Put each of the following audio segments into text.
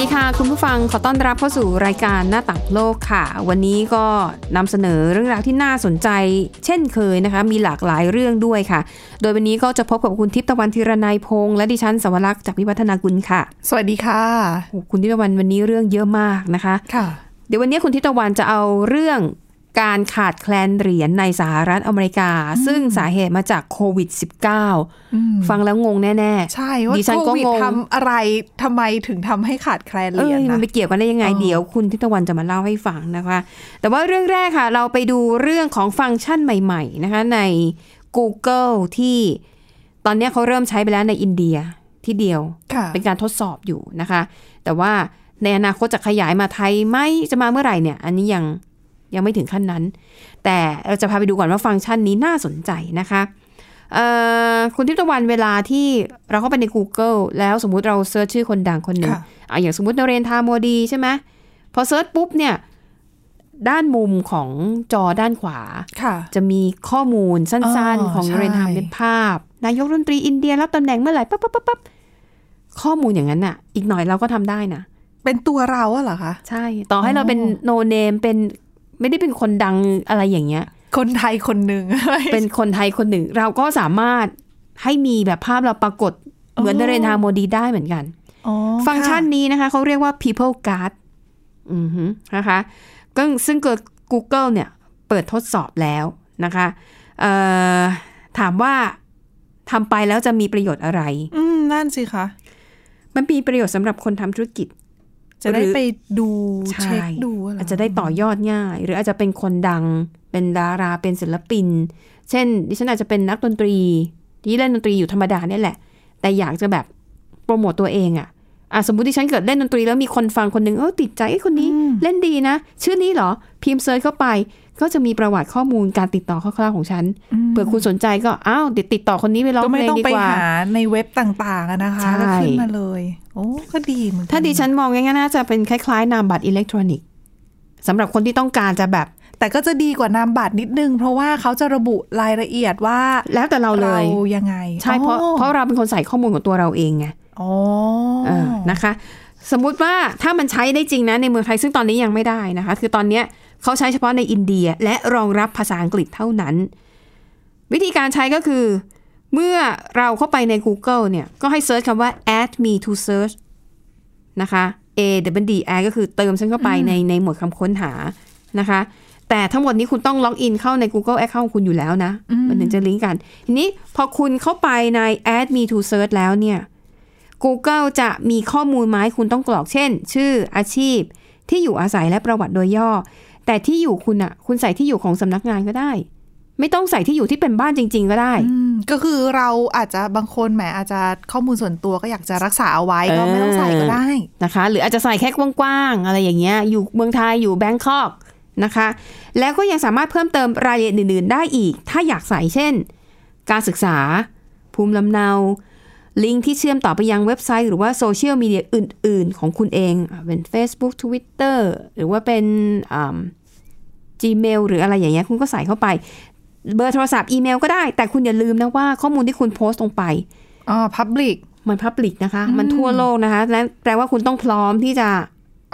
ดีค่ะคุณผู้ฟังขอต้อนรับเข้าสู่รายการหน้าต่างโลกค่ะ วันนี้ก็นำเสนอเรื่องราวที่น่าสนใจ เช่นเคยนะคะ มีหลากหลายเรื่องด้วยค่ะ โดยวันนี้ก็จะพบกับคุณทิพย์ตะวันธีรนัยพงษ์และดิฉันสวรักษ์จากวิวัฒนากุลค่ะ สวัสดีค่ะโอ้คุณทิพย์ตะวันวันนี้เรื่องเยอะมากนะคะค่ะ เดี๋ยววันนี้คุณทิพย์ตะวันจะเอาเรื่อง การขาดแคลนเหรียญในสหรัฐอเมริกา ซึ่งสาเหตุมาจากโควิด -19 ฟังแล้วงงแน่ ๆ ใช่ ว่าดิฉันโคก็วิดงงทำอะไรทำไมถึงทำให้ขาดแคลนเหเอ้รียญยมันนะไปเกี่ยวกันได้ยังไงอ๋อเดี๋ยวคุณทิพย์ตะวันจะมาเล่าให้ฟังนะคะ แต่ว่าเรื่องแรกค่ะ เราไปดูเรื่องของฟังก์ชันใหม่ ๆ นะคะ ใน Google ที่ตอนนี้เขาเริ่มใช้ไปแล้วในอินเดียที่เดียวค่ะเป็นการทดสอบอยู่นะคะ แต่ว่าในอนาคตจะขยายมาไทยไหมจะมาเมื่อไหร่เนี่ย อันนี้ยัง ยังไม่ถึงขั้นนั้น แต่เราจะพาไปดูก่อนว่าฟังก์ชันนี้น่าสนใจนะคะเอ่อคุณทิพย์ตะวันเวลาที่เราเข้าไปใน Google แล้วสมมุติเรา search ชื่อคนดังคนหนึ่งค่ะอะอย่างสมมตินเรนทราโมดีใช่ไหมพอ search ปุ๊บเนี่ยด้านมุมของจอด้านขวาค่ะจะมีข้อมูลสั้นอ๋อๆของใช่นเรนทราเป็นภาพ นายกรัฐมนตรีอินเดียรับตำแหน่งเมื่อไหร่ปั๊บปั๊บปั๊บปั๊บข้อมูลอย่างนั้นน่ะ อีกหน่อยเราก็ทำได้นะ เป็นตัวเราอะเหรอคะ ใช่ ต่อให้เราเป็น no name เป็น ไม่ได้เป็นคนดังอะไรอย่างเงี้ย คนไทยคนหนึ่งเป็นคนไทยคนหนึ่ง เราก็สามารถให้มีแบบภาพเราปรากฏเหมือนอ๋อนเรนทราโมดีได้เหมือนกันอ๋อฟังก์ชันค่ะนี้นะคะเขาเรียกว่า people guard อือฮึนะคะก็ซึ่งเกิด Google เนี่ย เปิดทดสอบแล้วนะคะเอ่อถามว่าทำไปแล้วจะมีประโยชน์อะไร อืม นั่นสิคะ มันมีประโยชน์สำหรับคนทำธุรกิจ จะได้ไปดูเช็คดูเหรอาจจะได้ต่อยอดง่าย หรืออาจจะเป็นคนดัง เป็นดาราเป็นศิลปิน เช่น ดิฉันอาจจะเป็นนักดนตรี ที่เล่นดนตรีอยู่ธรรมดาเนี่ยแหละ แต่อยากจะแบบโปรโมตตัวเองอะอะสมมติที่ฉันเกิดเล่นดนตรีแล้วมีคนฟังคนหนึ่งเออติดใจไอ้คนนี้เล่นดีนะ ชื่อนี้เหรอ พิมพ์ search เข้าไป ก็จะมีประวัติข้อมูลการติดต่อคร่าวๆของฉันเผื่อคุณสนใจก็อ้าวติดติดต่อคนนี้ไปร้องก็เพไม่ลงต้องดีไปกว่าหาในเว็บต่างๆอะนะคะใช่ก็ขึ้นมาเลย โอ้ก็ดีเหมือนกันถ้าดิฉันมองง่ายๆน่าจะเป็นคล้ายๆ นามบัตรอิเล็กทรอนิกส์สำหรับคนที่ต้องการจะแบบ แต่ก็จะดีกว่านามบัตรนิดนึง เพราะว่าเขาจะระบุรายละเอียดว่า แล้วแต่เราเลยยังไง ใช่เพราะอ๋อเพราะเราเป็นคนใส่ข้อมูลของตัวเราเองไงอ๋อเออนะคะสมมุติว่าถ้ามันใช้ได้จริงนะในเมืองไทยซึ่งตอนนี้ยังไม่ได้นะคะ คือตอนเนี้ย เขาใช้เฉพาะในอินเดียและรองรับภาษาอังกฤษเท่านั้น วิธีการใช้ก็คือ เมื่อเราเข้าไปใน Google เนี่ย ก็ให้เซิร์ชคำว่า add me to search นะคะ a w d add ก็คือเติมฉันเข้าไปในในหมวดคำค้นหานะคะ แต่ทั้งหมดนี้คุณต้องล็อกอินเข้าใน Google Account ของคุณอยู่แล้วนะ มันถึงจะลิงก์กัน ทีนี้พอคุณเข้าไปใน add me to search แล้วเนี่ย Google จะมีข้อมูลมาให้คุณต้องกรอกเช่น ชื่ออาชีพที่อยู่อาศัยและประวัติโดยย่อ แต่ที่อยู่คุณอะคุณใส่ที่อยู่ของสำนักงานก็ได้ ไม่ต้องใส่ที่อยู่ที่เป็นบ้านจริง ๆ ก็ได้อืมก็คือเราอาจจะบางคนแหมอาจจะข้อมูลส่วนตัวก็อยากจะรักษาเอาไว้ก็ไม่ต้องใส่ก็ได้นะคะ หรืออาจจะใส่แค่กว้างๆอะไรอย่างเงี้ย อยู่เมืองไทยอยู่แบงคอกนะคะ แล้วก็ยังสามารถเพิ่มเติมรายละเอียดอื่น ๆ ได้อีก ถ้าอยากใส่เช่น การศึกษา ภูมิลำเนา ลิงก์ที่เชื่อมต่อไปยังเว็บไซต์ หรือว่าโซเชียลมีเดียอื่น ๆ ของคุณเองอะเป็น Facebook Twitter หรือว่าเป็นอ่า Gmail หรืออะไรอย่างเงี้ยคุณก็ใส่เข้าไป เบอร์โทรศัพท์อีเมลก็ได้ แต่คุณอย่าลืมนะว่าข้อมูลที่คุณโพสต์ลงไปอ๋อ public มันพับลิกนะคะ มันทั่วโลกนะคะและแปลว่าคุณต้องพร้อมที่จะ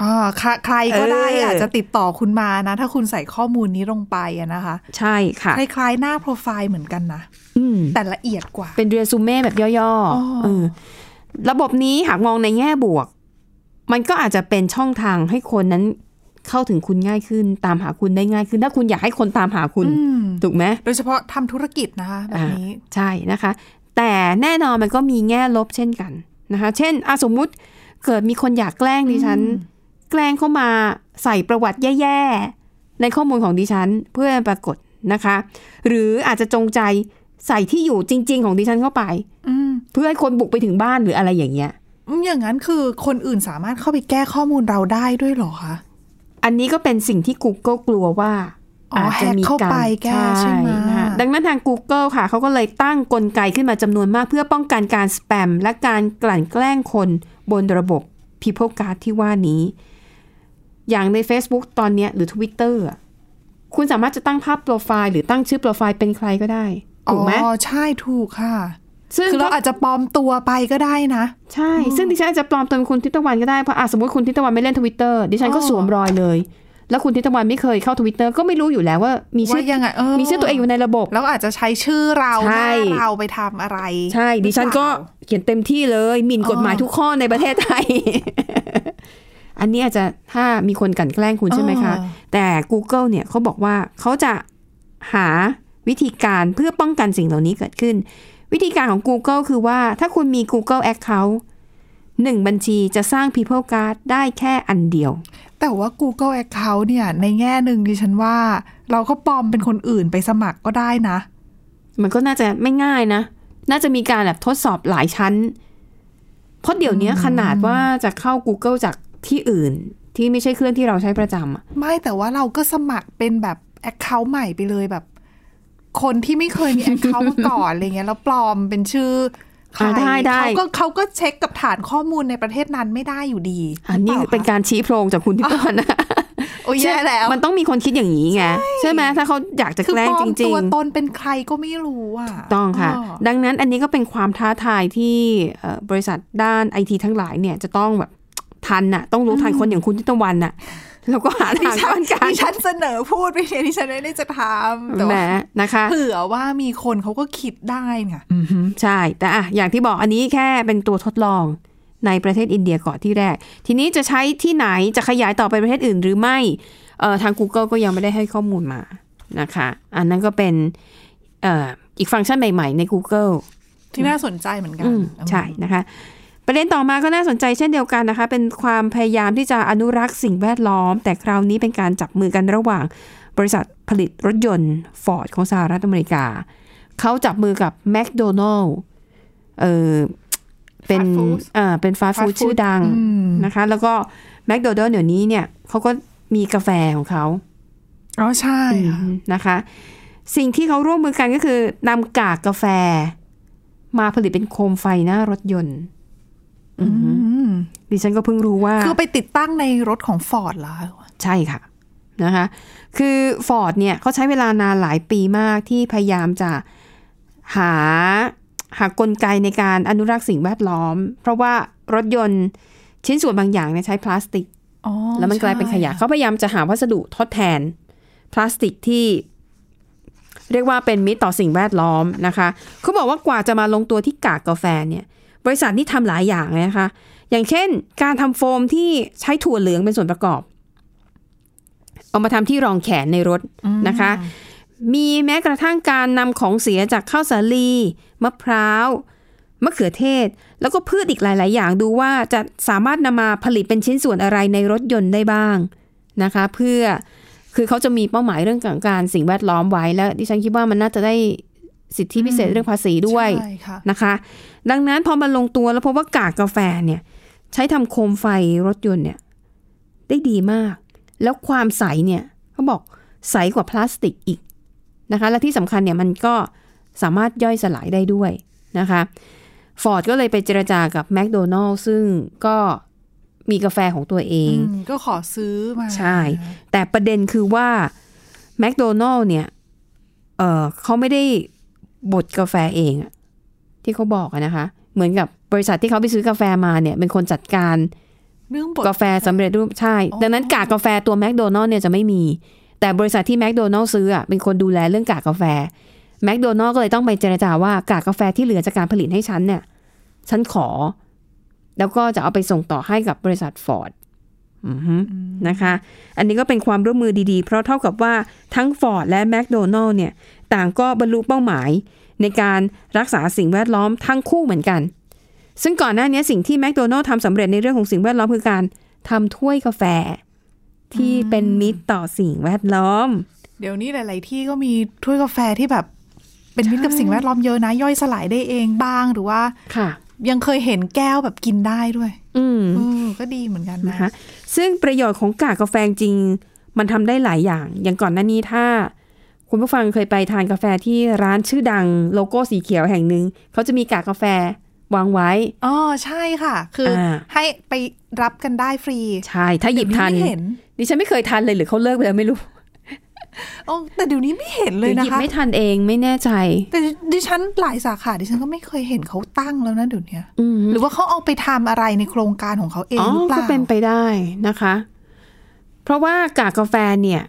อ๋อใครใครก็ได้เออออาจจะติดต่อคุณมานะ ถ้าคุณใส่ข้อมูลนี้ลงไปอะนะคะ ใช่ค่ะคล้ายๆหน้าโปรไฟล์เหมือนกันนะอืม แต่ละเอียดกว่า เป็นเรียซูเม่แบบย่ออ๋อๆเออระบบนี้หากมองในแง่บวก มันก็อาจจะเป็นช่องทางให้คนนั้นเข้าถึงคุณง่ายขึ้น ตามหาคุณได้ง่ายขึ้น ถ้าคุณอยากให้คนตามหาคุณอืมถูกไหมโดยเฉพาะทำธุรกิจนะคะแบบนี้อ่าใช่นะคะ แต่แน่นอนมันก็มีแง่ลบเช่นกันนะคะ เช่นอะสมมุติเกิดมีคนอยากแกล้งดิฉัน แกล้งเข้ามาใส่ประวัติแย่ๆในข้อมูลของดิฉันเพื่อปรากฏนะคะ หรืออาจจะจงใจ ใส่ที่อยู่จริง ๆ ของดิฉันเข้าไปอืมเพื่อให้คนบุกไปถึงบ้านหรืออะไรอย่างเงี้ยอืมอย่างนั้นคือคนอื่นสามารถเข้าไปแก้ข้อมูลเราได้ด้วยเหรอคะอันนี้ก็เป็นสิ่งที่ Google กลัวว่าอ๋ออาจจะมีแฮ็กเข้าการไปแก้ใช่ไหมนะคะดังนั้นทาง Google ค่ะเขาก็เลยตั้งกลไกขึ้นมาจำนวนมาก เพื่อป้องกันการสแปม และการกลั่นแกล้งคนบนระบบ people card ที่ว่านี้ อย่างใน Facebook ตอนเนี้ยหรือ Twitter อะคุณสามารถจะตั้งภาพโปรไฟล์หรือตั้งชื่อโปรไฟล์เป็นใครก็ได้ ถูกไหมอ๋อใช่ถูกค่ะ ซึ่งคือเราก็อาจจะปลอมตัวไปก็ได้นะ ใช่ ซึ่งดิฉันอาจจะปลอมตัวเป็นคุณทิตวันก็ได้เพราะอะสมมติคุณทิตวันไม่เล่นทวิตเตอร์ดิฉันก็อ๋อสวมรอยเลย แล้วคุณทิตวันไม่เคยเข้าทวิตเตอร์ก็ไม่รู้อยู่แล้วว่ามีชื่อว่ายังไงเออมีชื่อตัวเองอยู่ในระบบ แล้วอาจจะใช้ชื่อเราหใช่น้าเราไปทำอะไร ใช่ ดิฉันก็หรือเปล่าเขียนเต็มที่เลยหมิ่นกฎหมายทุกข้อในประเทศไทยอันนี้อาจจะถ้ามีคนกลั่นแกล้งคุณใช่ไหมคะเออแต่ Google เนี่ยเขาบอกว่าเขาจะหา วิธีการเพื่อป้องกันสิ่งเหล่านี้เกิดขึ้น วิธีการของ Google คือว่าถ้าคุณมี Google Account หนึ่งบัญชีจะสร้าง People Card ได้แค่อันเดียว แต่ว่า Google Account เนี่ย ในแง่หนึ่งดิฉันว่า เราก็ปลอมเป็นคนอื่นไปสมัครก็ได้นะ มันก็น่าจะไม่ง่ายนะ น่าจะมีการแบบทดสอบหลายชั้น เพราะเดี๋ยวนี้ขนาดว่าจะเข้า Google จากที่อื่น ที่ไม่ใช่เครื่องที่เราใช้ประจำอะไม่แต่ว่าเราก็สมัครเป็นแบบ Account ใหม่ไปเลยแบบ คนที่ไม่เคยมี Account มาก่อนอะไรเงี้ยแล้วปลอมเป็นชื่อใครอ่าได้ได้เขาก็เขาก็เช็คกับฐานข้อมูลในประเทศนั้นไม่ได้อยู่ดี อันนี้หรือเป็นปล่าการชี้โพรงจากคุณที่ต้นนะคะโอ้ยแย่แล้ว มันต้องมีคนคิดอย่างนี้ไงใช่ไหมถ้าเขาอยากจะคือแกล้ปงลอจมริตังวๆตนเป็นใครก็ไม่รู้อะต้องค่ะอ๋อดังนั้นอันนี้ก็เป็นความท้าทายที่เอ่อบริษัทด้านไอทีทั้งหลายเนี่ยจะต้องแบบทันน่ะ ต้องรู้ทันคนอย่างคุณทิตวันน่ะ แล้วก็หาดิทางฉัป้อนงกันดิฉันเสนอพูดไปเนี่ยดิฉันไม่ได้จะทำแต่แหมว่านะคะเผื่อว่ามีคนเขาก็คิดได้ไงอือฮึใช่ แต่อะอย่างที่บอกอันนี้แค่เป็นตัวทดลองในประเทศอินเดียก่อนที่แรก ทีนี้จะใช้ที่ไหนจะขยายต่อไปประเทศอื่นหรือไม่เอ่อทาง Google ก็ยังไม่ได้ให้ข้อมูลมานะคะ อันนั้นก็เป็นเอ่ออีกฟังก์ชันใหม่ ๆ ใน Google ที่น่าสนใจเหมือนกันอืมใช่นะคะ ประเด็นต่อมาก็น่าสนใจเช่นเดียวกันนะคะ เป็นความพยายามที่จะอนุรักษ์สิ่งแวดล้อม แต่คราวนี้เป็นการจับมือกันระหว่าง บริษัทผลิตรถยนต์ฟอร์ดของสหรัฐอเมริกา เขาจับมือกับแม d โดนัล s เออเป็น Fast food เอ่อเป็นฟาสต์ฟู้ด Fast food ชื่อดังอืมนะคะ แล้วก็แม d โดนัล s เดี๋ยวนี้เนี่ยเขาก็มีกาแฟของเขาอ๋อใช่ค่ะนะคะ สิ่งที่เขาร่วมมือกันก็คือนำกากกาแฟ มาผลิตเป็นโคมไฟหน้ารถยนต์อืม ดิฉันก็เพิ่งรู้ว่า คือไปติดตั้งในรถของฟอร์ดเหรอใช่ค่ะนะคะคือฟอร์ดเนี่ยเขาใช้เวลานานหลายปีมากที่พยายามจะหาหากลไกในการอนุรักษ์สิ่งแวดล้อม เพราะว่ารถยนต์ชิ้นส่วนบางอย่างเนี่ยใช้พลาสติกอ๋อแล้วมันกลายเป็นขยะใช่เขาพยายามจะหาวัสดุทดแทน พลาสติกที่ เรียกว่าเป็นมิตรต่อสิ่งแวดล้อมนะคะเขาบอกว่ากว่าจะมาลงตัวที่กากกาแฟเนี่ย บริษัทนี่ทำหลายอย่างเลยนะคะ อย่างเช่น การทำโฟมที่ใช้ถั่วเหลืองเป็นส่วนประกอบ เอามาทำที่รองแขนในรถนะคะ มีแม้กระทั่งการนำของเสียจากข้าวสาลีมะพร้าวมะเขือเทศ แล้วก็พืชอีกหลาย ๆ อย่างดูว่าจะสามารถนำมาผลิตเป็นชิ้นส่วนอะไรในรถยนต์ได้บ้างนะคะ เพื่อคือเขาจะมีเป้าหมายเรื่องของการสิ่งแวดล้อมไว้แล้ว ดิฉันคิดว่ามันน่าจะได้ สิทธิพิเศษเรื่องภาษีด้วยใช่ค่ะนะคะ ดังนั้นพอมาลงตัวแล้วพบว่ากากกาแฟเนี่ย ใช้ทำโคมไฟรถยนต์เนี่ย ได้ดีมาก แล้วความใสเนี่ยเขาบอกใสกว่าพลาสติกอีกนะคะ และที่สำคัญเนี่ยมันก็สามารถย่อยสลายได้ด้วยนะคะฟอร์ดก็เลยไปเจรจากับแม d โดนัล s ซึ่งก็มีกาแฟของตัวเองอืมก็ขอซื้อมา ใช่ แต่ประเด็นคือว่าแม d โดนัล s เนี่ยเออเขาไม่ได้ บดกาแฟเองอะที่เขาบอกอะนะคะ เหมือนกับบริษัทที่เขาไปซื้อกาแฟมาเนี่ยเป็นคนจัดการเรื่องบทกาแฟสำเร็จรูปใช่อ๋อดังนั้นกากกาแฟตัวแม d โดนัล s เนี่ยจะไม่มี แต่บริษัทที่แม d โดนัล s ซื้ออะเป็นคนดูแลเรื่องกากกาแฟแม d โดนัล s ก็เลยต้องไปเจรจาว่ากากกาแฟที่เหลือจากการผลิตให้ฉันเนี่ย ฉันขอ แล้วก็จะเอาไปส่งต่อให้กับบริษัทฟอร์ด นะคะ อันนี้ก็เป็นความร่วมมือดีๆ เพราะเท่ากับว่าทั้ง Ford และ McDonald เนี่ยต่างก็บรรลุเป้าหมาย ในการรักษาสิ่งแวดล้อมทั้งคู่เหมือนกัน ซึ่งก่อนหน้านี้สิ่งที่ McDonald ทำสำเร็จในเรื่องของสิ่งแวดล้อมคือการทำถ้วยกาแฟ ที่เป็นมิตรต่อสิ่งแวดล้อม เดี๋ยวนี้หลาย ๆ ที่ก็มีถ้วยกาแฟที่แบบเป็นมิตรกับสิ่งแวดล้อมเยอะนะย่อยสลายได้เองบ้างหรือว่าค่ะ ยังเคยเห็นแก้วแบบกินได้ด้วย อืมเออก็ดีเหมือนกันนะนะคะ ซึ่งประโยชน์ของกากกาแฟจริง มันทำได้หลายอย่าง อย่างก่อนหน้านี้ถ้า คุณผู้ฟังเคยไปทานกาแฟที่ร้านชื่อดังโลโก้สีเขียวแห่งหนึ่งเขาจะมีกากกาแฟวางไว้ อ๋อ ใช่ค่ะ คืออาให้ไปรับกันได้ฟรี ใช่ ถ้าหยิบทันเดี๋ยวนี้ไม่เห็นดิฉันไม่เคยทันเลยหรือเขาเลิกไปแล้วไม่รู้ โอ้แต่เดี๋ยวนี้ไม่เห็นเลยหรือนะหยิบคะไม่ทันเองไม่แน่ใจ แต่ดิฉันหลายสาขาดิฉันก็ไม่เคยเห็นเขาตั้งแล้วนะเดี๋ยวนี้อืมหรือว่าเขาเอาไปทำอะไรในโครงการของเขาเองอ๋อหรือเปก็ล่าเป็นไปได้นะคะ เพราะว่ากากกาแฟเนี่ย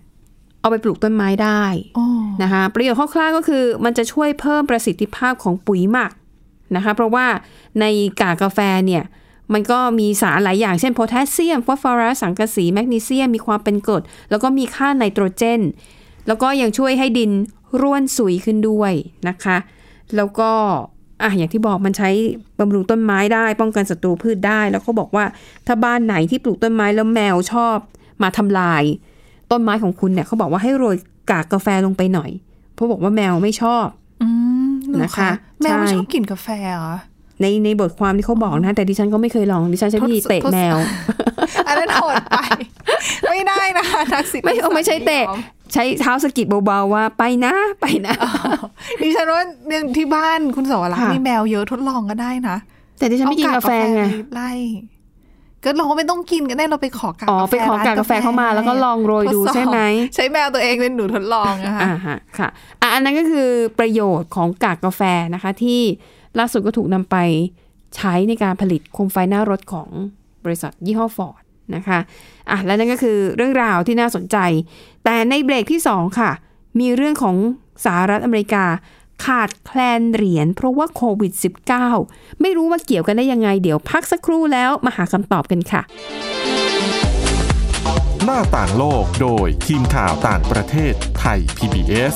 เอาไปปลูกต้นไม้ได้อ๋อนะคะประโยชน์คร่าวๆก็คือ มันจะช่วยเพิ่มประสิทธิภาพของปุ๋ยหมักนะคะ เพราะว่าในกากกาแฟเนี่ย มันก็มีสารหลายอย่างเช่นโพแทสเซียมฟอสฟอรัสสังกะสีแมกนีเซียมมีความเป็นกรดแล้วก็มีค่าไนโตรเจน แล้วก็ยังช่วยให้ดินร่วนสุยขึ้นด้วยนะคะ แล้วก็อะอย่างที่บอกมันใช้บำรุงต้นไม้ได้ ป้องกันศัตรูพืชได้ แล้วก็บอกว่าถ้าบ้านไหนที่ปลูกต้นไม้แล้วแมวชอบ มาทำลาย ต้นไม้ของคุณเนี่ยเขาบอกว่าให้โรยกากกาแฟลงไปหน่อย เพราะบอกว่าแมวไม่ชอบอืมเหรอนะคะ แมวไม่ใช่ชอบกินกาแฟเหรอ ในในบทความที่เขาบอกนะ แต่ดิฉันก็ไม่เคยลองดิฉันใช้วิธีทดเตะทดแมว อันนั้นโหดไป ไม่ได้นะคะนักสิทธิไม่เอาไม่ใช่เตะยอมใช้เท้าสะกิดเบาๆว่าไปนะไปนะดิฉันว่าเนี่ยที่บ้านคุณสวรักษ์ค่ะมีแมวเยอะทดลองก็ได้นะ แต่ดิฉันไม่กินกาแฟไงเอกาไล่ก็เราก็ไม่ต้องกินก็ได้เราไปขอกากอ๋อไปขอกากกาแฟเข้ามาแล้วก็ลองโรยดูทสอบใช่ไหมใช้แมวตัวเองเป็นหนูทดลองนะคะอ่าฮะค่ะอะอันนั้นก็คือประโยชน์ของกากกาแฟนะคะที่ ล่าสุดก็ถูกนำไปใช้ในการผลิตโคมไฟหน้ารถของบริษัทยี่ห้อฟอร์ดนะคะอะและนั่นก็คือเรื่องราวที่น่าสนใจ แต่ในเบรกที่ 2 ค่ะ มีเรื่องของสหรัฐอเมริกาขาดแคลนเหรียญเพราะว่าโควิด -19 ไม่รู้ว่าเกี่ยวกันได้ยังไง เดี๋ยวพักสักครู่แล้วมาหาคำตอบกันค่ะ หน้าต่างโลกโดยทีมข่าวต่างประเทศไทย PBS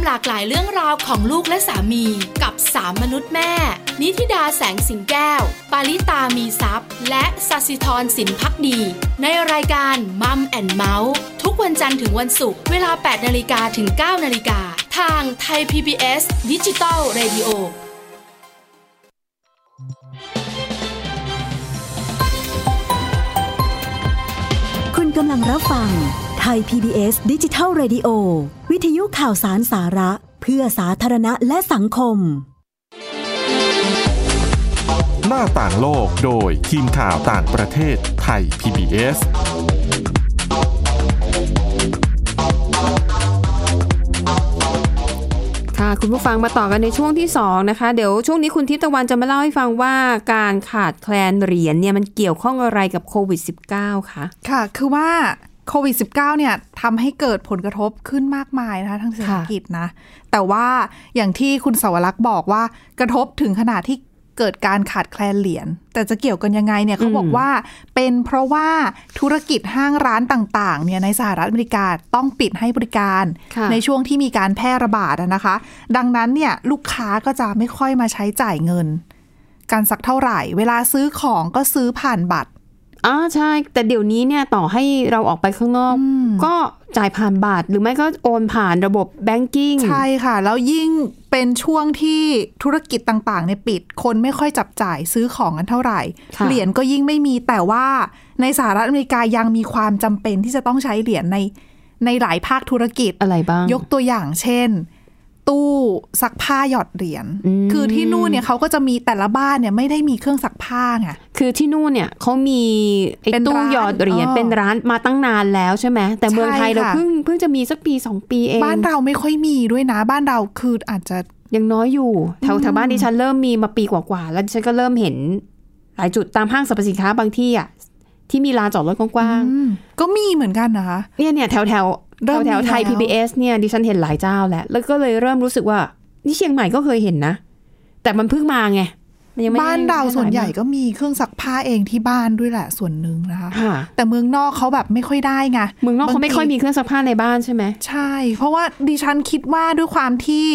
ติดตามหลากหลายเรื่องราวของลูกและสามีกับสามมนุษย์แม่ นิธิดาแสงสิงแก้ว ปาริตามีซัพ์และสัสิธรสินพักดี ในรายการมัมแอนเมาส์ทุกวันจันทร์ถึงวันศุกร์เวลา 8 นาฬิกาถึง 9 นาฬิกา ทางไทย PBS ดิจิตอล Radio คุณกำลังรับฟัง ไทย PBS ดิจิทัล Radio วิทยุข่าวสารสาระ เพื่อสาธารณะและสังคม หน้าต่างโลกโดยทีมข่าวต่างประเทศไทย PBS ค่ะคุณผู้ฟังมาต่อกันในช่วงที่ 2 นะคะ เดี๋ยวช่วงนี้คุณทิพย์ตะวันจะมาเล่าให้ฟังว่าการขาดแคลนเหรียญเนี่ยมันเกี่ยวข้องอะไรกับโควิด -19 คะค่ะ คือว่า โควิด -19 เนี่ยทำให้เกิดผลกระทบขึ้นมากมายนะคะทางเศรษฐกิจนะ แต่ว่าอย่างที่คุณสวรักษ์บอกว่ากระทบถึงขนาดที่เกิดการขาดแคลนเหรียญแต่จะเกี่ยวกันยังไงเนี่ยเขาบอกว่าเป็นเพราะว่าธุรกิจห้างร้านต่างๆเนี่ยในสหรัฐอเมริกาต้องปิดให้บริการค่ะในช่วงที่มีการแพร่ระบาดอะนะคะ ดังนั้นเนี่ยลูกค้าก็จะไม่ค่อยมาใช้จ่ายเงิน กันสักเท่าไหร่ เวลาซื้อของก็ซื้อผ่านบัตร อ่าใช่ แต่เดี๋ยวนี้เนี่ยต่อให้เราออกไปข้างนอก ก็จ่ายผ่านบัตรหรือไม่ก็โอนผ่านระบบแบงกิ้งใช่ค่ะ แล้วยิ่งเป็นช่วงที่ธุรกิจต่างๆเนี่ยปิด คนไม่ค่อยจับจ่ายซื้อของกันเท่าไหร่ค่ะเหรียญก็ยิ่งไม่มีแต่ว่าในสหรัฐอเมริกายังมีความจำเป็นที่จะต้องใช้เหรียญในในหลายภาคธุรกิจอะไรบ้าง ยกตัวอย่างเช่น ตู้ซักผ้าหยอดเหรียญอืมคือที่นู่นเนี่ยเขาก็จะมีแต่ละบ้านเนี่ยไม่ได้มีเครื่องซักผ้าไง คือที่นู่นเนี่ยเขามีไอ้เป็นตู้ร้านหยอดเหรียญเออเป็นร้านมาตั้งนานแล้วใช่ไหม แต่เมืองไทยใช่เราค่ะเพิ่งเพิ่งจะมีสักปีสองปีเอง บ้านเราไม่ค่อยมีด้วยนะ บ้านเราคืออาจจะยังน้อยอยู่แถวแถวบ้านดิฉันเริ่มมีมาปีกว่าๆแล้วดิฉันก็เริ่มเห็น หลายจุดตามห้างสรรพสินค้าบางที่อะที่มีลานจอดรถกว้างอืมก็มีเหมือนกันนะคะๆเนี่ยเนี่ยแถวแถวเริ่ แถวมแถวมีไทยแล้ว PBS เนี่ยดิฉันเห็นหลายเจ้าแล้ว แล้วก็เลยเริ่มรู้สึกว่า นี่เชียงใหม่ก็เคยเห็นนะ แต่มันเพิ่งมาไงมันยังไม่บ้านเราไม่ได้ส่วนใหญ่มากก็มีเครื่องซักผ้าเองที่บ้านด้วยแหละส่วนหนึ่งนะคะค่ะแต่เมืองนอกเขาแบบไม่ค่อยได้ไงเมืองนอกเขาไม่ค่อยมีเครื่องซักผ้าในบ้านใช่ไหมใช่ เพราะว่าดิฉันคิดว่าด้วยความที่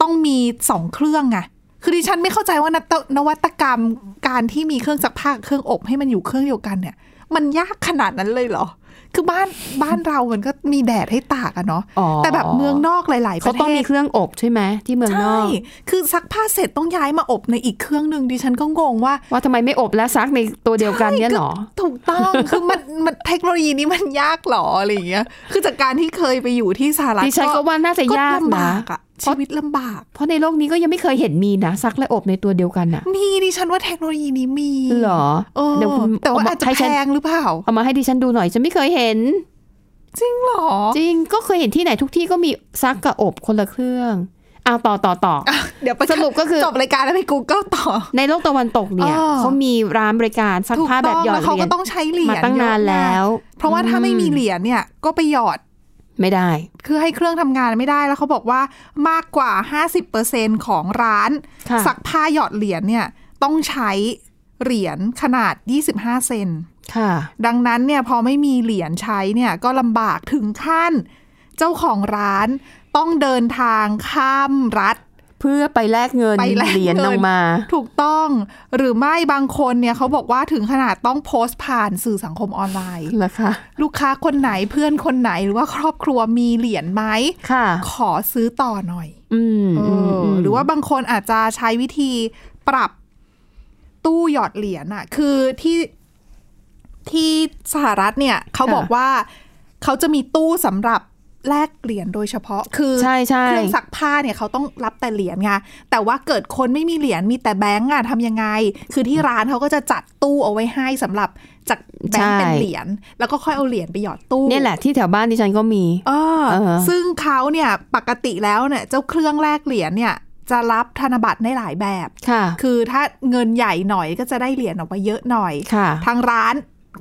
ต้องมีสองเครื่องไงคือดิฉันไม่เข้าใจว่านตนวัตกรรมการที่มีเครื่องซักผ้ากับเครื่องอบให้มันอยู่เครื่องเดียวกันเนี่ย มันยากขนาดนั้นเลยเหรอ คือบ้านบ้านเรามันก็มีแดดให้ตากอะเนาะอ๋อแต่แบบเมืองนอกหลาย ๆปเขาระเทศต้องมีเครื่องอบใช่ไหมที่เมืองนใช่อกคือซักผ้าเสร็จต้องย้ายมาอบในอีกเครื่องหนึ่งดิฉันก็งงว่า ว่าทำไมไม่อบและซักในตัวเดียวกันเนี่ยหรอถูกต้องคือมันมันเทคโนโลยีนี้มันยากหรออะไรอย่างเงี้ยคือจากการที่เคยไปอยู่ที่สหรัฐดิฉันก็ว่าน่าจะยากลำนะบากอะ ชีวิตลำบาก เพราะในโลกนี้ก็ยังไม่เคยเห็นมีนะซักและอบในตัวเดียวกันอะมีดิฉันว่าเทคโนโลยีนี้มีเหรอเออเดี๋ยวคุณแต่ว่าเมอาจจะให้แพฉันงหรือเปล่าเอามาให้ดิฉันดูหน่อยฉันไม่เคยเห็น จริงเหรอ จริงก็เคยเห็นที่ไหนทุกที่ก็มีซักกับอบคนละเครื่องเอาต่อต่อต่ออะเดี๋ยวไปสรุปก็คือจบรายการแล้วไป Google ต่อ ในโลกตะวันตกเนี่ยอ๋อเขามีร้านบริการซักถูกผ้าแบต้บองหยอแล้ดวเขาเหรียก็ญต้องใช้เหรียญมาตั้งนานเยอะไแล้ว เพราะว่าถ้าไม่มีเหรียญเนี่ยก็ไปหยอด ไม่ได้ คือให้เครื่องทำงานไม่ได้แล้วเขาบอกว่ามากกว่า 50%ของร้านค่ะซักผ้าหยอดเหรียญเนี่ยต้องใช้เหรียญขนาด 25 เซนค่ะ ดังนั้นเนี่ยพอไม่มีเหรียญใช้เนี่ยก็ลำบากถึงขั้น เจ้าของร้านต้องเดินทางข้ามรัฐ เพื่อไปแลกเงินไปแลกเหรียญเงินออกมา ถูกต้องหรือไม่บางคนเนี่ยเขาบอกว่าถึงขนาดต้องโพสต์ผ่านสื่อสังคมออนไลน์เหรอคะลูกค้าคนไหนเพื่อนคนไหนหรือว่าครอบครัวมีเหรียญไหมค่ะ ขอซื้อต่อหน่อย อืมเออืมอมหรือว่าบางคนอาจจะใช้วิธีปรับตู้หยอดเหรียญอะคือที่ที่สหรัฐเนี่ยเขาบอกว่าเขาจะมีตู้สำหรับ แลกเหรียญโดยเฉพาะคือใช่ใช่เครื่องซักผ้าเนี่ยเขาต้องรับแต่เหรียญไงแต่ว่าเกิดคนไม่มีเหรียญมีแต่แบงก์อะทำยังไง คือที่ร้านเขาก็จะจัดตู้เอาไว้ให้สำหรับจากแบงก์เป็นเหรียญแล้วก็ค่อยเอาเหรียญไปหยอดตู้เนี่ยแหละที่แถวบ้านดิฉันก็มีเออเออซึ่งเขาเนี่ยปกติแล้วเนี่ยเจ้าเครื่องแลกเหรียญเนี่ยจะรับธนบัตรได้หลายแบบ ค่ะ คือถ้าเงินใหญ่หน่อยก็จะได้เหรียญออกมาเยอะหน่อยค่ะทางร้าน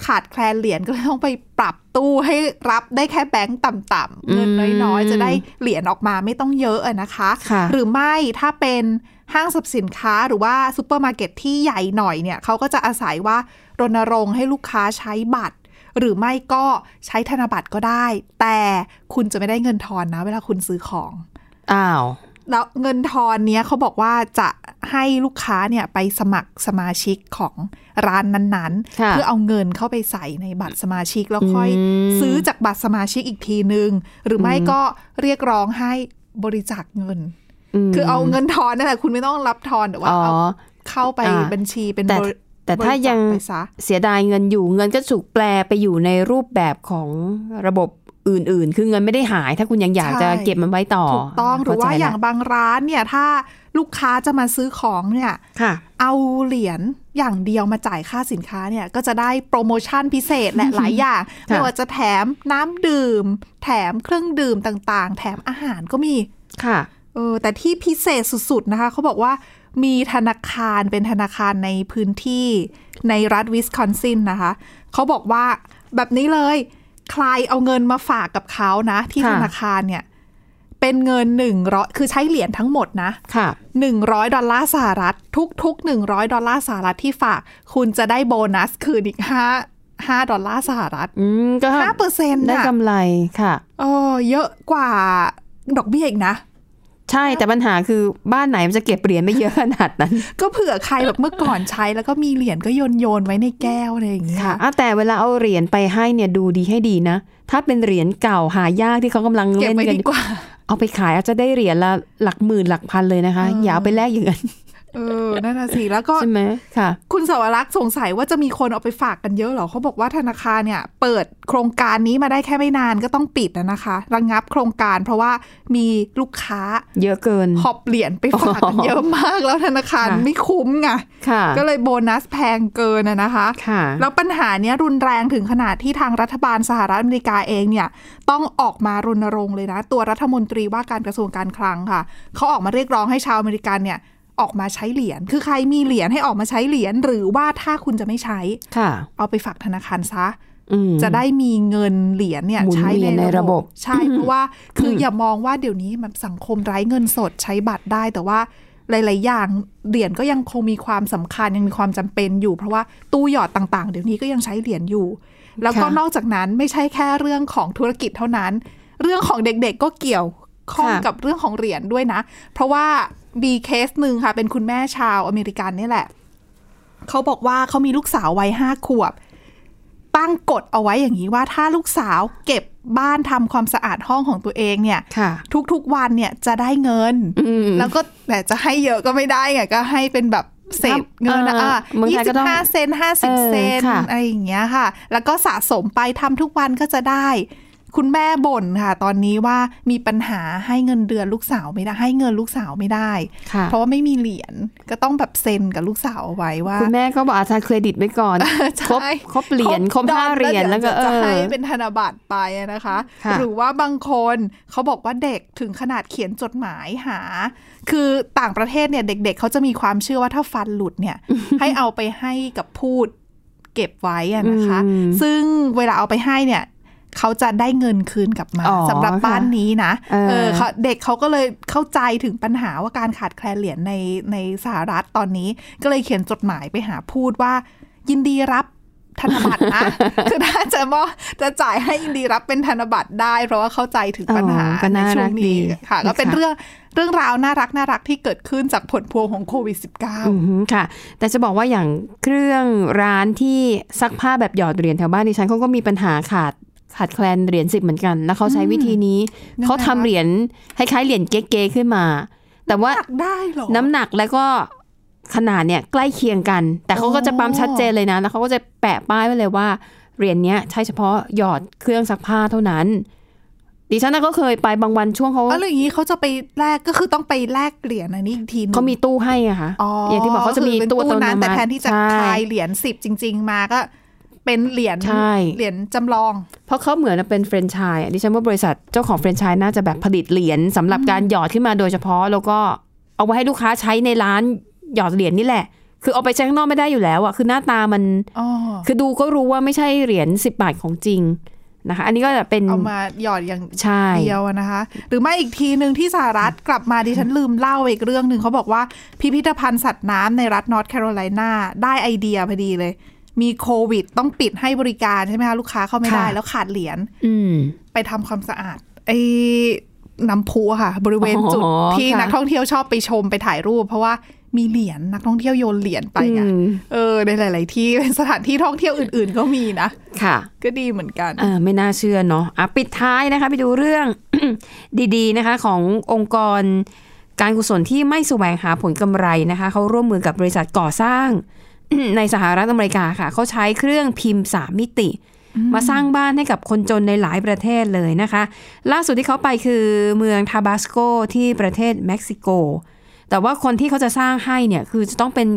ขาดแคลนเหรียญก็เลยต้องไปปรับตู้ให้รับได้แค่แบงก์ต่ำๆเงินน้อยๆ จะได้เหรียญออกมาไม่ต้องเยอะอะนะคะค่ะหรือไม่ถ้าเป็นห้างสรรพสินค้าหรือว่าซูเปอร์มาร์เก็ตที่ใหญ่หน่อยเนี่ยเขาก็จะอาศัยว่ารณรงค์ให้ลูกค้าใช้บัตร หรือไม่ก็ใช้ธนบัตรก็ได้ แต่คุณจะไม่ได้เงินทอนนะ เวลาคุณซื้อของ อ้าว แล้วเงินทอนเนี้ยเขาบอกว่าจะให้ลูกค้าเนี่ยไปสมัครสมาชิกของร้านนั้นค่ะๆเพื่อเอาเงินเข้าไปใส่ในบัตรสมาชิกแล้วค่อยอืมซื้อจากบัตรสมาชิกอีกทีนึง หรือไม่ก็เรียกร้องให้บริจาคเงินมคือเอาเงินทอนนั่นแหละคุณไม่ต้องรับทอนแต่ว่าอ๋อเอาเข้าไปอ่าบัญชีเป็นแต่บริแต่ถ้ายังบริจคไปซะเสียดายเงินอยู่เงินก็ถูกแปลไปอยู่ในรูปแบบของระบบ อื่นๆ คือเงินไม่ได้หายถ้าคุณยังอยากจะใช่เก็บมันไว้ต่อ ถูกต้องหรือว่าเข้ใจอย่างละบางร้านเนี่ยถ้าลูกค้าจะมาซื้อของเนี่ยค่ะเอาเหรียญอย่างเดียวมาจ่ายค่าสินค้าเนี่ยก็จะได้โปรโมชั่นพิเศษและหลายอย่างค่ะไม่ว่าจะแถมน้ำดื่ม แถมเครื่องดื่มต่างๆ แถมอาหารก็มีค่ะเออแต่ที่พิเศษสุดๆนะคะเขาบอกว่ามีธนาคารเป็นธนาคารในพื้นที่ในรัฐวิสคอนซินนะคะเขาบอกว่าแบบนี้เลย ใครเอาเงินมาฝากกับเขานะ ที่ค่ะธนาคารเนี่ย เป็นเงินหนึ่งร้อยคือใช้เหรียญทั้งหมดนะค่ะหนึ่งร้อยดอลลาร์สหรัฐ ทุกๆหนึ่งร้อยดอลลาร์สหรัฐที่ฝาก คุณจะได้โบนัสคืนอีกห้าห้าดอลลาร์สหรัฐอืมก็ห้าเปอร์เซ็นต์ได้น่ะกำไรค่ะเออเยอะกว่าดอกเบี้ยอีกนะ ใช่แต่ปัญหาคือบ้านไหนมันจะเก็บเหรียญไม่เยอะขนาดนั้น ก็เผื่อใครแบบเมื่อก่อนใช้แล้วก็มีเหรียญก็โยนโยนๆไว้ในแก้วอะไรอย่างเงี้ยค่ะอะแต่เวลาเอาเหรียญไปให้เนี่ยดูดีให้ดีนะ ถ้าเป็นเหรียญเก่าหายากที่เขากำลังเก็บเล่นไว้กันดีกว่าเอาไปขายอาจจะได้เหรียญละหลักหมื่นหลักพันเลยนะคะเออออย่าเอาไปแลกอย่างนั้น เออนั่นน่ะสิแล้วก็ใช่ไหมค่ะ คุณสวรักษ์สงสัยว่าจะมีคนเอาไปฝากกันเยอะเหรอเขาบอกว่าธนาคารเนี่ย เปิดโครงการนี้มาได้แค่ไม่นานก็ต้องปิดนะนะคะ ระงับโครงการเพราะว่ามีลูกค้า เยอะเกินหอบเหรียญไปฝากกันเยอะมาก แล้วธนาคารค่ะไม่คุ้มไงค่ะก็เลยโบนัสแพงเกินอะนะคะค่ะแล้วปัญหาเนี้ยรุนแรงถึงขนาดที่ทางรัฐบาลสหรัฐอเมริกาเองเนี่ย ต้องออกมารณรงค์เลยนะ ตัวรัฐมนตรีว่าการกระทรวงการคลังค่ะเขาออกมาเรียกร้องให้ชาวอเมริกันเนี่ย ออกมาใช้เหรียญคือใครมีเหรียญให้ออกมาใช้เหรียญหรือว่าถ้าคุณจะไม่ใช้ค่ะ เอาไปฝากธนาคารซะอืมจะได้มีเงินเหรียญเนี่ยหมุนใช้เวียนในระบบ ใช่เพราะว่าคืออย่ามองว่าเดี๋ยวนี้มันสังคมไร้เงินสดใช้บัตรได้แต่ว่าหลาย ๆ อย่างเหรียญก็ยังคงมีความสำคัญยังมีความจำเป็นอยู่ เพราะว่าตู้หยอดต่าง ๆ เดี๋ยวนี้ก็ยังใช้เหรียญอยู่ แล้วก็ค่ะนอกจากนั้นไม่ใช่แค่เรื่องของธุรกิจเท่านั้น เรื่องของเด็ก ๆ ก็เกี่ยวข้องค่ะกับเรื่องของเหรียญด้วยนะ เพราะว่า มีเคสหนึ่งค่ะ เป็นคุณแม่ชาวอเมริกันนี่แหละ เขาบอกว่าเขามีลูกสาววัยห้าขวบตั้งกฎเอาไว้อย่างนี้ว่าถ้าลูกสาวเก็บบ้านทำความสะอาดห้องของตัวเองเนี่ยค่ะทุกๆวันเนี่ยจะได้เงินอืมแล้วก็แต่จะให้เยอะก็ไม่ได้ไงก็ให้เป็นแบบเศษเงินนะเอออะเมืองยี่ไทยสิก็บต้องห้าเซนห้าสิบเออเซนค่ะอะไรอย่างเงี้ยค่ะ แล้วก็สะสมไปทำทุกวันก็จะได้ คุณแม่บ่นค่ะ ตอนนี้ว่ามีปัญหาให้เงินเดือนลูกสาวไม่ได้ ให้เงินลูกสาวไม่ได้ค่ะเพราะว่าไม่มีเหรียญก็ต้องแบบเซ็นกับลูกสาวเอาไว้ว่า คุณแม่ก็บอกอาจารย์เครดิตไว้ก่อนใช่ครบครบเหรียญครบดอห้าเหรียญแล้วก็ดี๋เอจะอให้เป็นธนบัตรไปอะนะคะค่ะหรือว่าบางคนเขาบอกว่าเด็กถึงขนาดเขียนจดหมายหา คือต่างประเทศเนี่ยเด็ก ๆเขาจะมีความเชื่อว่าถ้าฟันหลุดเนี่ย ให้เอาไปให้กับพูดเก็บไว้อะนะคะอืมซึ่งเวลาเอาไปให้เนี่ย เขาจะได้เงินคืนกลับมาอ๋อสำหรับบ้านนี้นะเออเออเขาเด็กเขาก็เลยเข้าใจถึงปัญหาว่าการขาดแคลนเหรียญในในสหรัฐตอนนี้ ก็เลยเขียนจดหมายไปหาพูดว่า ยินดีรับธนบัตรนะ คือถ้าจะมอจะจ่ายให้ยินดีรับเป็นธนบัตรได้ เพราะว่าเข้าใจถึงปัญหาอ๋อก็ในน่าช่วรังกนี้ดีค่ะ ก็เป็นนะคะเรื่องเรื่องราวน่ารักน่ารักที่เกิดขึ้นจากผลพวงของโควิดอืมค่ะ แต่จะบอกว่าอย่างเครื่องร้านที่ซักผ้าแบบหยอดเหรียญแถวบ้านดิฉันเขาก็มีปัญหาขาด ขาดแคลนเหรียญสิบเหมือนกัน แล้วเขาใช้วิธีนี้ยังไงเขาทำคะเหรียญคล้ายๆเหรียญเก๊ๆขึ้นมา แต่ว่า19หนักได้เหรอน้ำหนักแล้วก็ขนาดเนี่ยใกล้เคียงกัน แต่เขาก็จะปั๊มชัดเจนเลยนะ แล้วเขาก็จะแปะป้ายไว้เลยว่าเหรียญเนี้ยใช้เฉพาะหยอดเครื่องซักผ้าเท่านั้น ดิฉันน่ะก็เคยไปบางวันช่วงเขาอ๋อแล้วอย่างนี้เขาจะไปแลกก็คือต้องไปแลกเหรียญอันนี้อีกทีหนึงเขามีตู้ให้อะค่ะอ๋ออย่างที่บอกเขาจะมีคือเป็นตู้อัตโนนั้นมัแต่ติแทนที่จะใช่คายเหรียญสิบจริง ๆ มาก็ เป็นเหรียญใช่เหรียญจำลอง เพราะเขาเหมือนเป็นแฟรนไชส์อะดิฉันว่าบริษัทเจ้าของแฟรนไชส์น่าจะแบบผลิตเหรียญสำหรับการหยอดขึ้นมาโดยเฉพาะ แล้วก็เอาไว้ให้ลูกค้าใช้ในร้านหยอดเหรียญนี่แหละ คือเอาไปใช้ข้างนอกไม่ได้อยู่แล้วอะคือหน้าตามันอ๋อคือดูก็รู้ว่าไม่ใช่เหรียญสิบบาทของจริงนะคะอันนี้ก็จะเป็นเอามาหยอดอย่างใช่เดียวอะนะคะ หรือไม่อีกทีหนึ่งที่สหรัฐกลับมาดิฉันลืมเล่าอีกเรื่องหนึ่งเขาบอกว่าพิพิธภัณฑ์สัตว์น้ำในรัฐนอร์ทแคโรไลนาได้ไอเดียพอดีเลย มีโควิดต้องปิดให้บริการใช่ไหมคะลูกค้าเข้าไม่ได้ค่ะแล้วขาดเหรียญอืมไปทำความสะอาดไอ้น้ำพุอะค่ะ บริเวณจุดอ๋อที่ค่ะนักท่องเที่ยวชอบไปชมไปถ่ายรูป เพราะว่ามีเหรียญนักท่องเที่ยวโยนเหรียญไปไงอืมเออในหลาย ๆ ที่เป็นสถานที่ท่องเที่ยวอื่น ๆ ก็มีนะค่ะ ก็ดีเหมือนกันเออไม่น่าเชื่อเนาะอะปิดท้ายนะคะ ไปดูเรื่องดี ๆ นะคะ ขององค์กรการกุศลที่ไม่แสวงหาผลกำไรนะคะเขาร่วมมือกับบริษัทก่อสร้าง ในสหรัฐอเมริกาค่ะ เขาใช้เครื่องพิมพ์สามมิติ มาสร้างบ้านให้กับคนจนในหลายประเทศเลยนะคะ ล่าสุดที่เขาไปคือเมืองทาบาสโกที่ประเทศเม็กซิโก แต่ว่าคนที่เขาจะสร้างให้เนี่ยคือจะต้องเป็น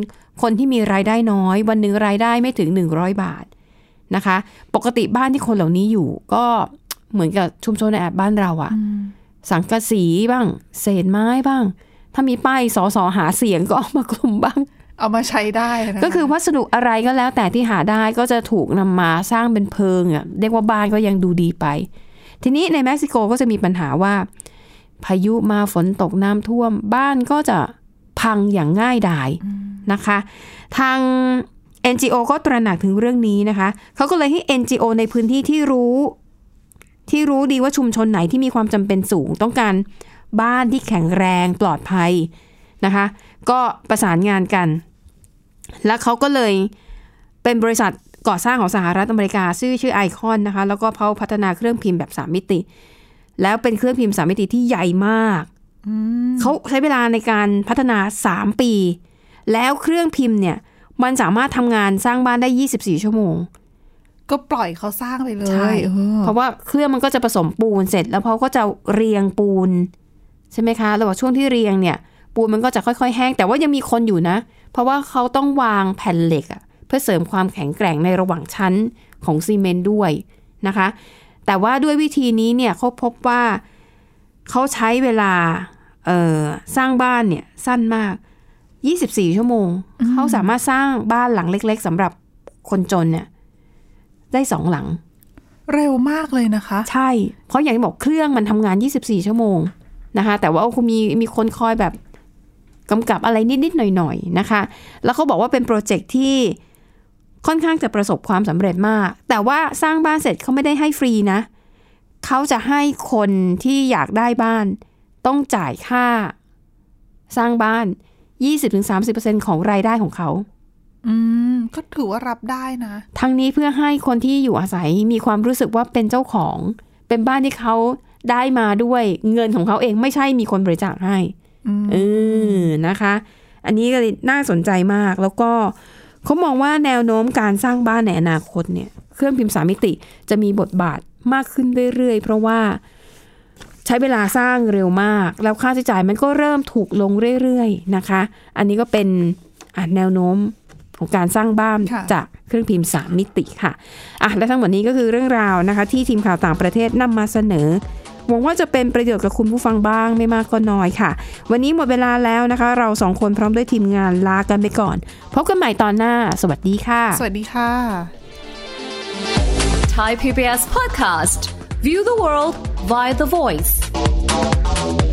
คนที่มีรายได้น้อย วันหนึ่งรายได้ไม่ถึง 100 บาทนะคะ ปกติบ้านที่คนเหล่านี้อยู่ ก็เหมือนกับชุมชนในแอบบ้านเราอะสังกะสีบ้าง เศษไม้บ้าง ถ้ามีป้ายสอสอหาเสียงก็เอามากลุ่มบ้าง เอามาใช้ได้นะก็คือวัสดุอะไรก็แล้วแต่ที่หาได้ก็จะถูกนำมาสร้างเป็นเพิงอะเรียกว่าบ้านก็ยังดูดีไป ทีนี้ในเม็กซิโกก็จะมีปัญหาว่า พายุมาฝนตกน้ำท่วม บ้านก็จะพังอย่างง่ายดายนะคะ ทาง NGO ก็ตระหนักถึงเรื่องนี้นะคะเขาก็เลยให้ NGO ในพื้นที่ที่รู้ ที่รู้ดีว่าชุมชนไหนที่มีความจำเป็นสูง ต้องการบ้านที่แข็งแรงปลอดภัย นะคะ ก็ประสานงานกัน แล้วเขาก็เลยเป็นบริษัทก่อสร้างของสหรัฐอเมริกา ชื่อชื่อไอคอนนะคะ แล้วก็เขาพัฒนาเครื่องพิมพ์แบบ3มิติ แล้วเป็นเครื่องพิมพ์3มิติที่ใหญ่มากเขาใช้เวลาในการพัฒนา3ปี แล้วเครื่องพิมพ์เนี่ยมันสามารถทำงานสร้างบ้านได้ 24 ชั่วโมง ก็ปล่อยเขาสร้างไปเลยใช่ออเพราะว่าเครื่องมันก็จะผสมปูนเสร็จ แล้วเขาก็จะเรียงปูน ใช่ไหมคะระหว่างช่วงที่เรียงเนี่ย ปูนมันก็จะค่อย ๆ แห้ง แต่ว่ายังมีคนอยู่นะ เพราะว่าเขาต้องวางแผ่นเหล็กอะเพื่อเสริมความแข็งแกร่งในระหว่างชั้นของซีเมนต์ด้วยนะคะ แต่ว่าด้วยวิธีนี้เนี่ยเขาพบว่าเขาใช้เวลาเอ่อสร้างบ้านเนี่ยสั้นมาก 24 ชั่วโมง เขาสามารถสร้างบ้านหลังเล็ก ๆสำหรับคนจนเนี่ยได้สองหลัง เร็วมากเลยนะคะ ใช่ เพราะอย่างที่บอกเครื่องมันทำงาน 24 ชั่วโมงนะคะ แต่ว่าคงมีมีคนคอยแบบ กำกับอะไรนิดๆหน่อยๆนะคะ แล้วเขาบอกว่าเป็นโปรเจกต์ที่ค่อนข้างจะประสบความสำเร็จมาก แต่ว่าสร้างบ้านเสร็จเขาไม่ได้ให้ฟรีนะ เขาจะให้คนที่อยากได้บ้าน ต้องจ่ายค่า สร้างบ้าน 20-30%ของรายได้ของเขา อืม ก็ถือว่ารับได้นะ ทั้งนี้เพื่อให้คนที่อยู่อาศัยมีความรู้สึกว่าเป็นเจ้าของ เป็นบ้านที่เขาได้มาด้วยเงินของเขาเองไม่ใช่มีคนบริจาคให้อืม เออนะคะ อันนี้ก็เลยน่าสนใจมากแล้วก็เขามองว่าแนวโน้มการสร้างบ้านในอนาคตเนี่ย เครื่องพิมพ์สามมิติจะมีบทบาทมากขึ้นเรื่อยๆ เพราะว่าใช้เวลาสร้างเร็วมาก แล้วค่าใช้จ่ายมันก็เริ่มถูกลงเรื่อยๆนะคะ อันนี้ก็เป็นอะแนวโน้มของการสร้างบ้านค่ะจากเครื่องพิมพ์สามมิติค่ะอะและทั้งหมดนี้ก็คือเรื่องราวนะคะ ที่ทีมข่าวต่างประเทศนำมาเสนอ หวังว่าจะเป็นประโยชน์กับคุณผู้ฟังบ้างไม่มากก็น้อยค่ะ วันนี้หมดเวลาแล้วนะคะ เราสองคนพร้อมด้วยทีมงานลากันไปก่อน พบกันใหม่ตอนหน้า สวัสดีค่ะ สวัสดีค่ะ Thai PBS podcast. View the world via the voice.